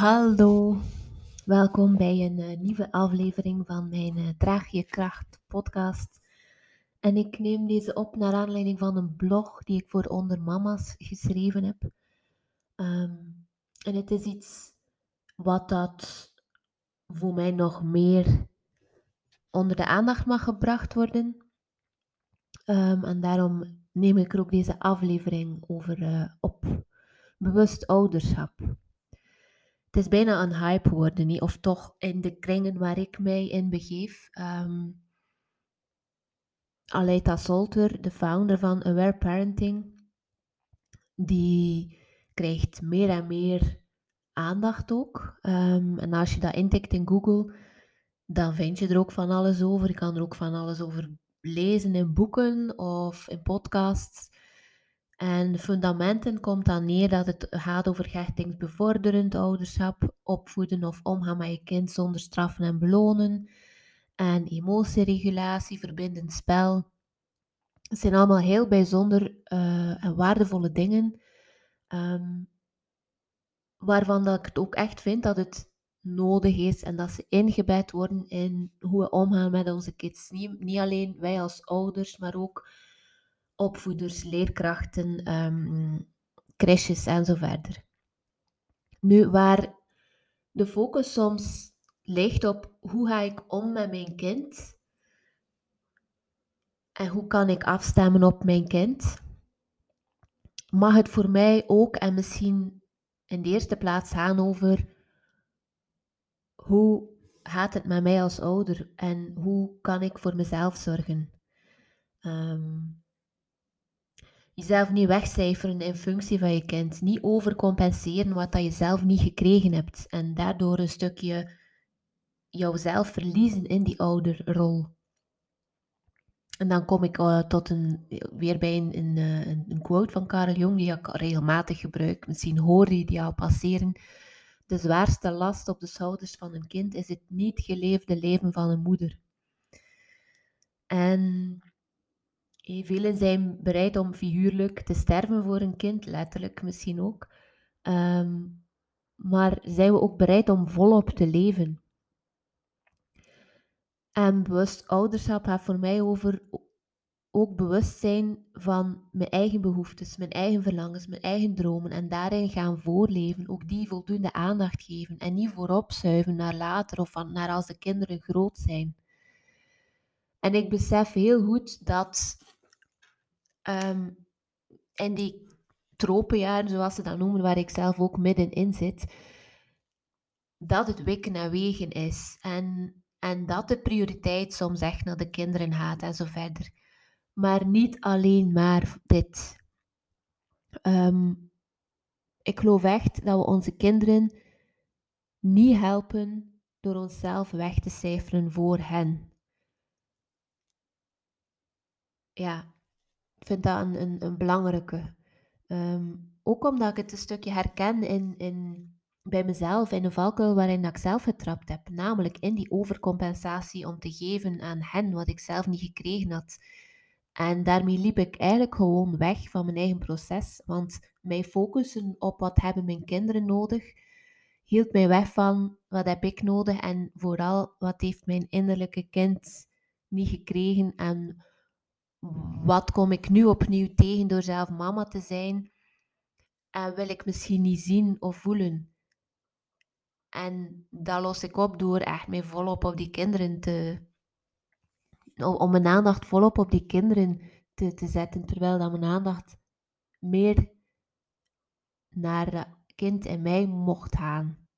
Hallo, welkom bij een eh, nieuwe aflevering van mijn uh, Draag je kracht podcast. En ik neem deze op naar aanleiding van een blog die ik voor Onder Mama's geschreven heb. Ehm, en het is iets wat dat voor mij nog meer onder de aandacht mag gebracht worden. Ehm, en daarom neem ik er ook deze aflevering over uh, op. Bewust ouderschap het is bijna een hype geworden, niet? of toch in de kringen waar ik mij in begeef. Um, Aleita Solter, de founder van Aware Parenting, die krijgt meer en meer aandacht ook. Um, en als je dat intikt in Google, dan vind je er ook van alles over. Je kan er ook van alles over lezen in boeken of in podcasts. En fundamenten komt dan neer dat het gaat over hechtingsbevorderend ouderschap, opvoeden of omgaan met je kind zonder straffen en belonen, en emotieregulatie, verbindend spel. Het zijn allemaal heel bijzonder uh, en waardevolle dingen, um, waarvan dat ik het ook echt vind dat het nodig is en dat ze ingebed worden in hoe we omgaan met onze kids. Niet alleen wij als ouders, maar ook opvoeders, leerkrachten, um, crèches en zo verder. Nu, waar de focus soms ligt op hoe ga ik om met mijn kind en hoe kan ik afstemmen op mijn kind, mag het voor mij ook en misschien in de eerste plaats gaan over hoe gaat het met mij als ouder en hoe kan ik voor mezelf zorgen. Um, jezelf niet wegcijferen in functie van je kind. Niet overcompenseren wat dat je zelf niet gekregen hebt. En daardoor een stukje jouzelf verliezen in die ouderrol. En dan kom ik uh, tot een, weer bij een, een, eh, een, quote van Karel Jong, die ik regelmatig gebruik. Misschien hoor je die al passeren. De zwaarste last op de schouders van een kind is het niet geleefde leven van een moeder. En Velen zijn bereid om figuurlijk te sterven voor een kind, letterlijk misschien ook. Ehm, maar zijn we ook bereid om volop te leven? En bewust ouderschap gaat voor mij over ook bewust zijn van mijn eigen behoeftes, mijn eigen verlangens, mijn eigen dromen en daarin gaan voorleven, ook die voldoende aandacht geven en niet voorop zuiven naar later of van, naar als de kinderen groot zijn. En ik besef heel goed dat Um, in die tropenjaren, zoals ze dat noemen, waar ik zelf ook middenin zit, dat het wikken en wegen is. En, en dat de prioriteit soms echt naar de kinderen gaat en zo verder. Maar niet alleen maar dit. Um, ik geloof echt dat we onze kinderen niet helpen door onszelf weg te cijferen voor hen. Ja, vind dat een, een, belangrijke. Ehm, ook omdat ik het een stukje herken in, in, bij mezelf, in een valkuil waarin ik zelf getrapt heb. Namelijk in die overcompensatie om te geven aan hen wat ik zelf niet gekregen had. En daarmee liep ik eigenlijk gewoon weg van mijn eigen proces. Want mij focussen op wat hebben mijn kinderen nodig, hield mij weg van wat heb ik nodig en vooral wat heeft mijn innerlijke kind niet gekregen en wat kom ik nu opnieuw tegen door zelf mama te zijn? En wil ik misschien niet zien of voelen? En dat los ik op door echt mij volop op die kinderen te. om mijn aandacht volop op die kinderen te, te zetten, terwijl dat mijn aandacht meer naar het kind in mij mocht gaan.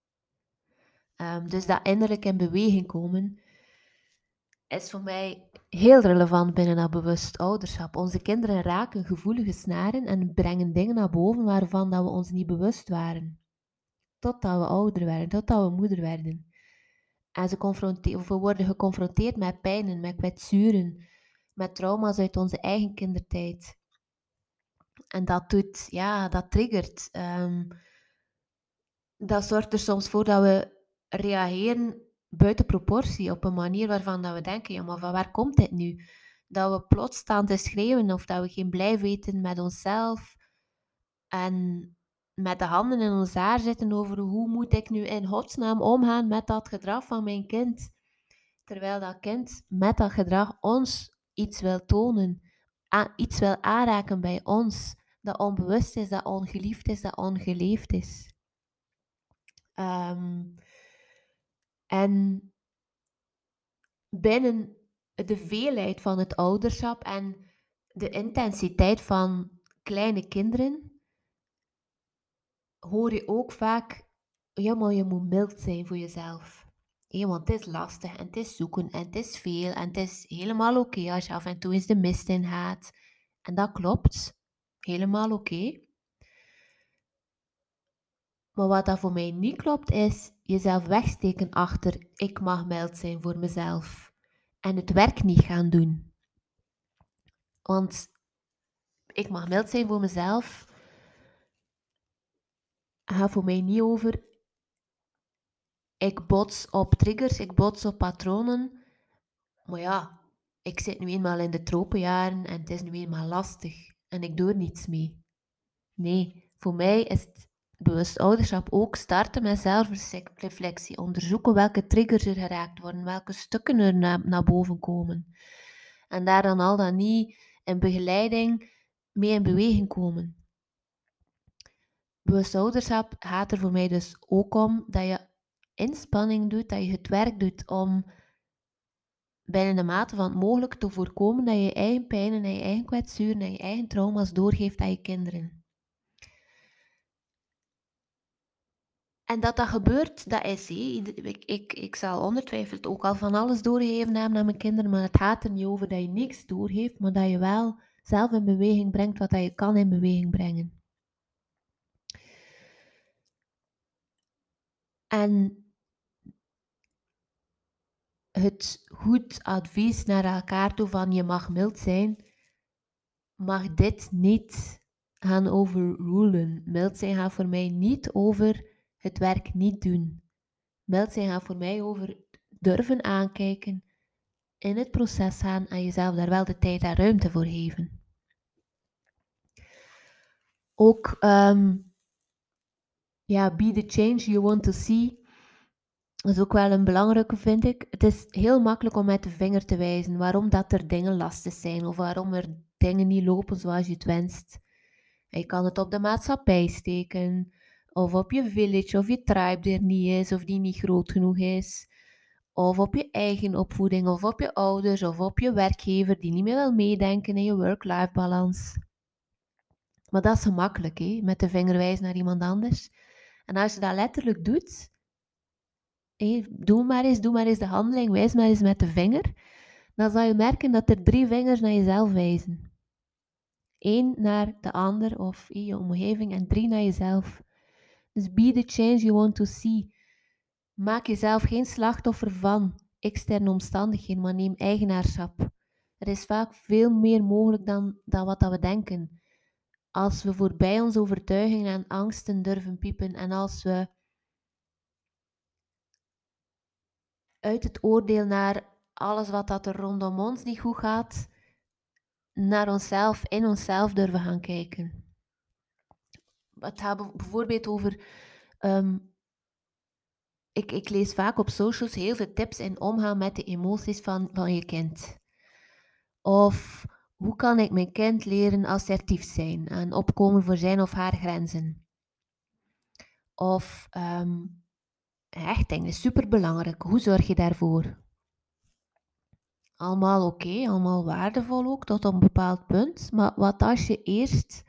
Um, dus dat innerlijk in beweging komen is voor mij heel relevant binnen dat bewust ouderschap. Onze kinderen raken gevoelige snaren en brengen dingen naar boven waarvan dat we ons niet bewust waren. Totdat we ouder werden, totdat we moeder werden. En ze we worden geconfronteerd met pijnen, met kwetsuren, met trauma's uit onze eigen kindertijd. En dat doet, ja, dat triggert. Um, dat zorgt er soms voor dat we reageren buiten proportie, op een manier waarvan dat we denken, ja, maar van waar komt dit nu? Dat we plots staan te schreeuwen of dat we geen blij weten met onszelf. En met de handen in ons haar zitten over hoe moet ik nu in godsnaam omgaan met dat gedrag van mijn kind. Terwijl dat kind met dat gedrag ons iets wil tonen, iets wil aanraken bij ons, dat onbewust is, dat ongeliefd is, dat ongeleefd is. Um, en binnen de veelheid van het ouderschap en de intensiteit van kleine kinderen, hoor je ook vaak, ja maar je moet mild zijn voor jezelf. Ja, want het is lastig en het is zoeken en het is veel en het is helemaal oké als je af en toe eens de mist in gaat. En dat klopt, helemaal oké. Maar wat dat voor mij niet klopt is jezelf wegsteken achter ik mag mild zijn voor mezelf en het werk niet gaan doen. Want ik mag mild zijn voor mezelf gaat voor mij niet over ik bots op triggers, ik bots op patronen. Maar ja, ik zit nu eenmaal in de tropenjaren en het is nu eenmaal lastig en ik doe er niets mee. Nee, voor mij is het bewust ouderschap ook starten met zelfreflectie. Onderzoeken welke triggers er geraakt worden, welke stukken er naar, boven komen. En daar dan al dan niet in begeleiding mee in beweging komen. Bewust ouderschap gaat er voor mij dus ook om dat je inspanning doet, dat je het werk doet om binnen de mate van het mogelijk te voorkomen dat je je eigen pijn en je eigen kwetsuren en je eigen trauma's doorgeeft aan je kinderen. En dat dat gebeurt, dat is Ik, ik, ik zal ongetwijfeld ook al van alles doorgeven hebben aan mijn kinderen, maar het gaat er niet over dat je niks doorgeeft, maar dat je wel zelf in beweging brengt wat dat je kan in beweging brengen. En het goed advies naar elkaar toe van je mag mild zijn, mag dit niet gaan overrulen. Mild zijn gaat voor mij niet over het werk niet doen. Mild zijn gaat voor mij over durven aankijken, in het proces gaan en jezelf daar wel de tijd en ruimte voor geven. Ook, um, ja, be the change you want to see. Dat is ook wel een belangrijke, vind ik. Het is heel makkelijk om met de vinger te wijzen waarom dat er dingen lastig zijn of waarom er dingen niet lopen zoals je het wenst. je kan het op de maatschappij steken, of op je village of je tribe er niet is of die niet groot genoeg is. Of op je eigen opvoeding of op je ouders of op je werkgever die niet meer wil meedenken in je work-life balans. Maar dat is gemakkelijk, hè? met de vinger wijzen naar iemand anders. En als je dat letterlijk doet, hé, doe maar eens, doe maar eens de handeling, wijs maar eens met de vinger, dan zal je merken dat er drie vingers naar jezelf wijzen. Eén naar de ander of je omgeving en drie naar jezelf. Dus be the change you want to see. Maak jezelf geen slachtoffer van externe omstandigheden, maar neem eigenaarschap. Er is vaak veel meer mogelijk dan, dan wat dat we denken. Als we voorbij onze overtuigingen en angsten durven piepen en als we uit het oordeel naar alles wat dat er rondom ons niet goed gaat, naar onszelf, in onszelf durven gaan kijken het gaat bijvoorbeeld over. Ehm, ik, ik lees vaak op socials heel veel tips in omgaan met de emoties van, van je kind. Of hoe kan ik mijn kind leren assertief zijn en opkomen voor zijn of haar grenzen? Of um, hechting is superbelangrijk. Hoe zorg je daarvoor? Allemaal oké, allemaal waardevol ook tot een bepaald punt. Maar wat als je eerst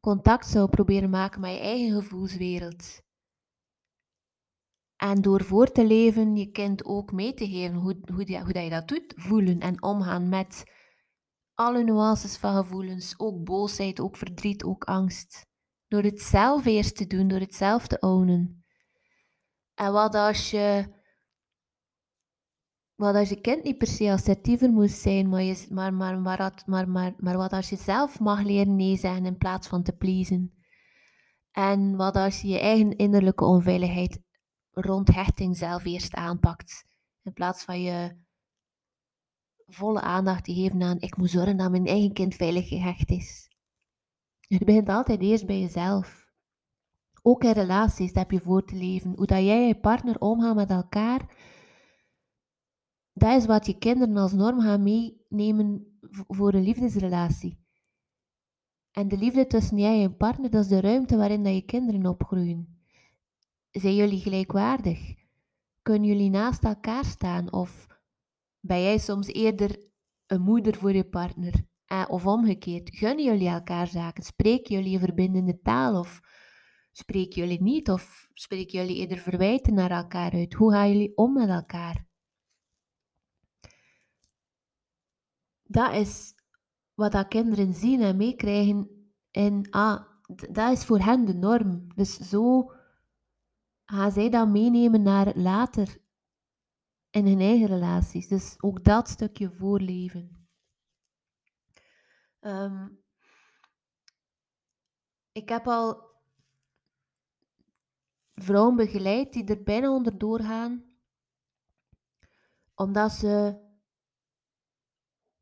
contact zou proberen maken met je eigen gevoelswereld. En door voor te leven je kind ook mee te geven hoe, hoe, hoe dat je dat doet, voelen en omgaan met alle nuances van gevoelens, ook boosheid, ook verdriet, ook angst. Door het zelf eerst te doen, door het zelf te ownen. En wat als je wat als je kind niet per se assertiever moest zijn, maar, je, maar, maar, maar, maar, maar, maar wat als je zelf mag leren nee zeggen in plaats van te pleasen? En wat als je je eigen innerlijke onveiligheid rond hechting zelf eerst aanpakt, in plaats van je volle aandacht te geven aan ik moet zorgen dat mijn eigen kind veilig gehecht is. Het begint altijd eerst bij jezelf. Ook in relaties heb je voor te leven. Hoe dat jij en je partner omgaan met elkaar, dat is wat je kinderen als norm gaan meenemen voor een liefdesrelatie. En de liefde tussen jij en je partner, dat is de ruimte waarin dat je kinderen opgroeien. Zijn jullie gelijkwaardig? Kunnen jullie naast elkaar staan? Of ben jij soms eerder een moeder voor je partner? Eh, of omgekeerd, gunnen jullie elkaar zaken? Spreken jullie een verbindende taal? Of spreken jullie niet? Of spreken jullie eerder verwijten naar elkaar uit? Hoe gaan jullie om met elkaar? Dat is wat dat kinderen zien en meekrijgen. En ah, dat is voor hen de norm. Dus zo gaan zij dat meenemen naar later in hun eigen relaties. Dus ook dat stukje voorleven. Ehm, ik heb al vrouwen begeleid die er bijna onderdoor gaan, omdat ze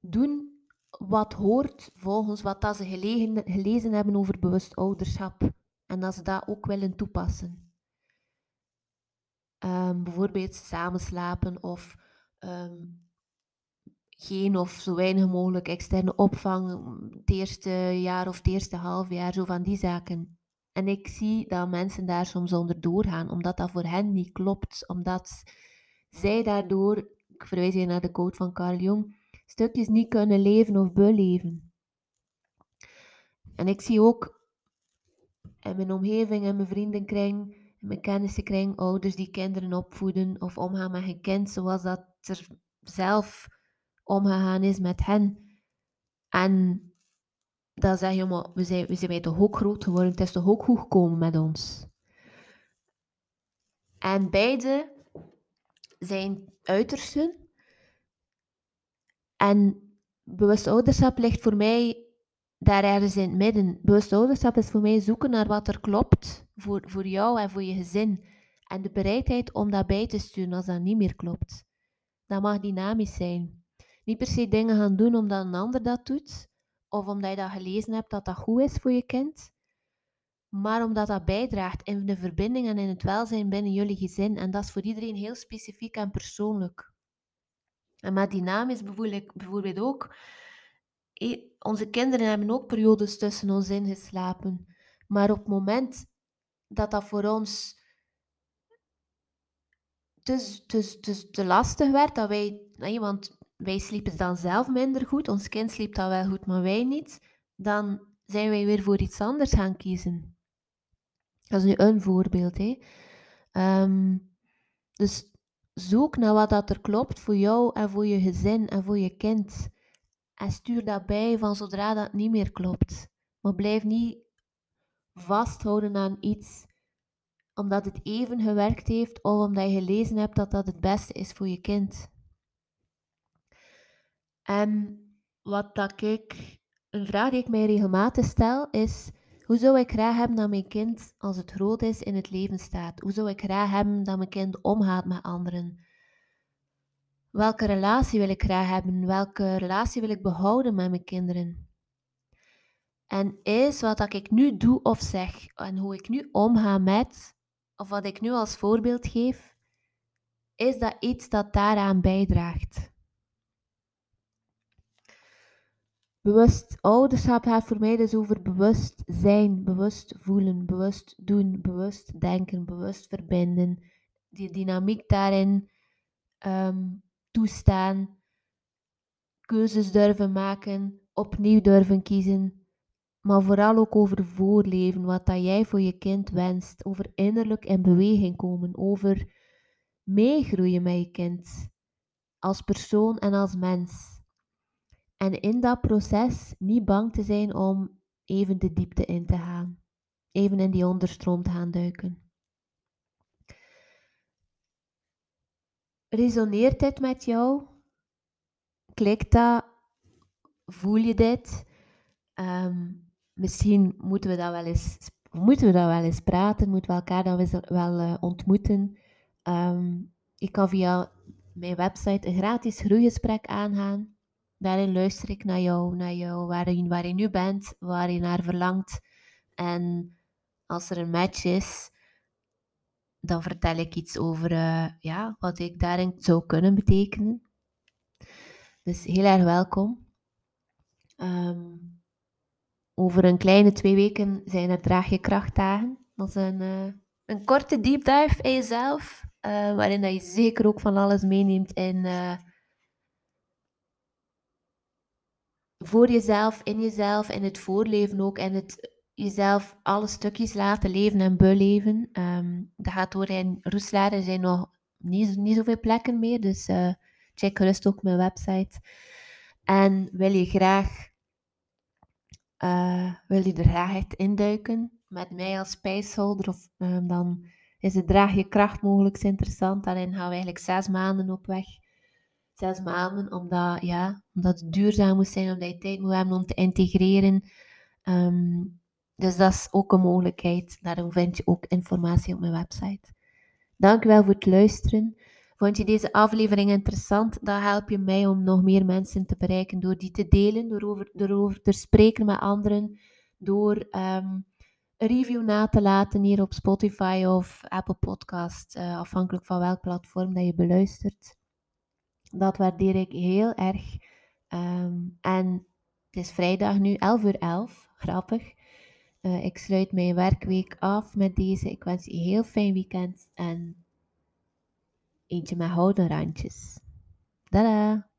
doen wat hoort volgens wat dat ze gelezen hebben over bewust ouderschap. En dat ze dat ook willen toepassen. Um, bijvoorbeeld samen slapen of ehm, geen of zo weinig mogelijk externe opvang het eerste jaar of het eerste half jaar, zo van die zaken. En ik zie dat mensen daar soms onder doorgaan, omdat dat voor hen niet klopt, omdat zij daardoor, ik verwijs hier naar de quote van Carl Jung, stukjes niet kunnen leven of beleven. En ik zie ook in mijn omgeving, in mijn vriendenkring, in mijn kennissenkring, ouders die kinderen opvoeden of omgaan met hun kind zoals dat er zelf omgegaan is met hen. En dan zeg je, maar we zijn, we zijn toch ook groot geworden, het is toch ook goed gekomen met ons. En beide zijn uitersten en bewust ouderschap ligt voor mij daar ergens in het midden. Bewust ouderschap is voor mij zoeken naar wat er klopt voor, voor jou en voor je gezin. En de bereidheid om dat bij te sturen als dat niet meer klopt. Dat mag dynamisch zijn. Niet per se dingen gaan doen omdat een ander dat doet, of omdat je dat gelezen hebt dat dat goed is voor je kind, maar omdat dat bijdraagt in de verbinding en in het welzijn binnen jullie gezin. En dat is voor iedereen heel specifiek en persoonlijk. En met dynamisch bedoel ik bijvoorbeeld ook, onze kinderen hebben ook periodes tussen ons ingeslapen. Maar op het moment dat dat voor ons te, te, te, te lastig werd, dat wij, nee, want wij sliepen dan zelf minder goed, ons kind sliep dan wel goed, maar wij niet, dan zijn wij weer voor iets anders gaan kiezen. Dat is nu een voorbeeld. Hè. Um, dus Zoek naar wat dat er klopt voor jou en voor je gezin en voor je kind. En stuur dat bij van zodra dat niet meer klopt. Maar blijf niet vasthouden aan iets omdat het even gewerkt heeft of omdat je gelezen hebt dat dat het beste is voor je kind. En wat dat ik, een vraag die ik mij regelmatig stel is, hoe zou ik graag hebben dat mijn kind, als het groot is, in het leven staat? Hoe zou ik graag hebben dat mijn kind omgaat met anderen? Welke relatie wil ik graag hebben? Welke relatie wil ik behouden met mijn kinderen? En is wat ik nu doe of zeg en hoe ik nu omga met, of wat ik nu als voorbeeld geef, is dat iets dat daaraan bijdraagt? Bewust ouderschap gaat voor mij dus over bewust zijn, bewust voelen, bewust doen, bewust denken, bewust verbinden. Die dynamiek daarin ehm, toestaan, keuzes durven maken, opnieuw durven kiezen, maar vooral ook over voorleven, wat dat jij voor je kind wenst, over innerlijk in beweging komen, over meegroeien met je kind, als persoon en als mens. En in dat proces niet bang te zijn om even de diepte in te gaan. Even in die onderstroom te gaan duiken. Resoneert dit met jou? Klikt dat? Voel je dit? Ehm, misschien moeten we dat wel eens, moeten we dat wel eens praten, moeten we elkaar dan wel uh, ontmoeten. Um, ik kan via mijn website een gratis groeigesprek aangaan daarin luister ik naar jou, naar jou, waar je, waar je nu bent, waar je naar verlangt. En als er een match is, dan vertel ik iets over uh, ja, wat ik daarin zou kunnen betekenen. Dus heel erg welkom. Um, over een kleine twee weken zijn er Draag je krachtdagen. Dat is een, uh, een korte deep dive in jezelf, uh, waarin dat je zeker ook van alles meeneemt in voor jezelf, in jezelf, in het voorleven ook, en het jezelf alle stukjes laten leven en beleven. Um, dat gaat door in. Er zijn nog niet, niet zoveel plekken meer, dus uh, check gerust ook mijn website. En wil je graag, uh, wil je er graag echt induiken met mij als spijsholder, of um, dan is het Draag je kracht mogelijk interessant. Daarin gaan we eigenlijk zes maanden op weg. Zes maanden, omdat, ja, omdat het duurzaam moet zijn, omdat je tijd moet hebben om te integreren. Um, dus dat is ook een mogelijkheid. Daarom vind je ook informatie op mijn website. Dankjewel voor het luisteren. Vond je deze aflevering interessant? Dan help je mij om nog meer mensen te bereiken door die te delen, door over, door over te spreken met anderen, door um, een review na te laten hier op Spotify of Apple Podcast, uh, afhankelijk van welk platform dat je beluistert. Dat waardeer ik heel erg. Um, en het is vrijdag nu, 11 uur 11, grappig. Uh, ik sluit mijn werkweek af met deze. Ik wens je een heel fijn weekend en eentje met houden randjes. Tada!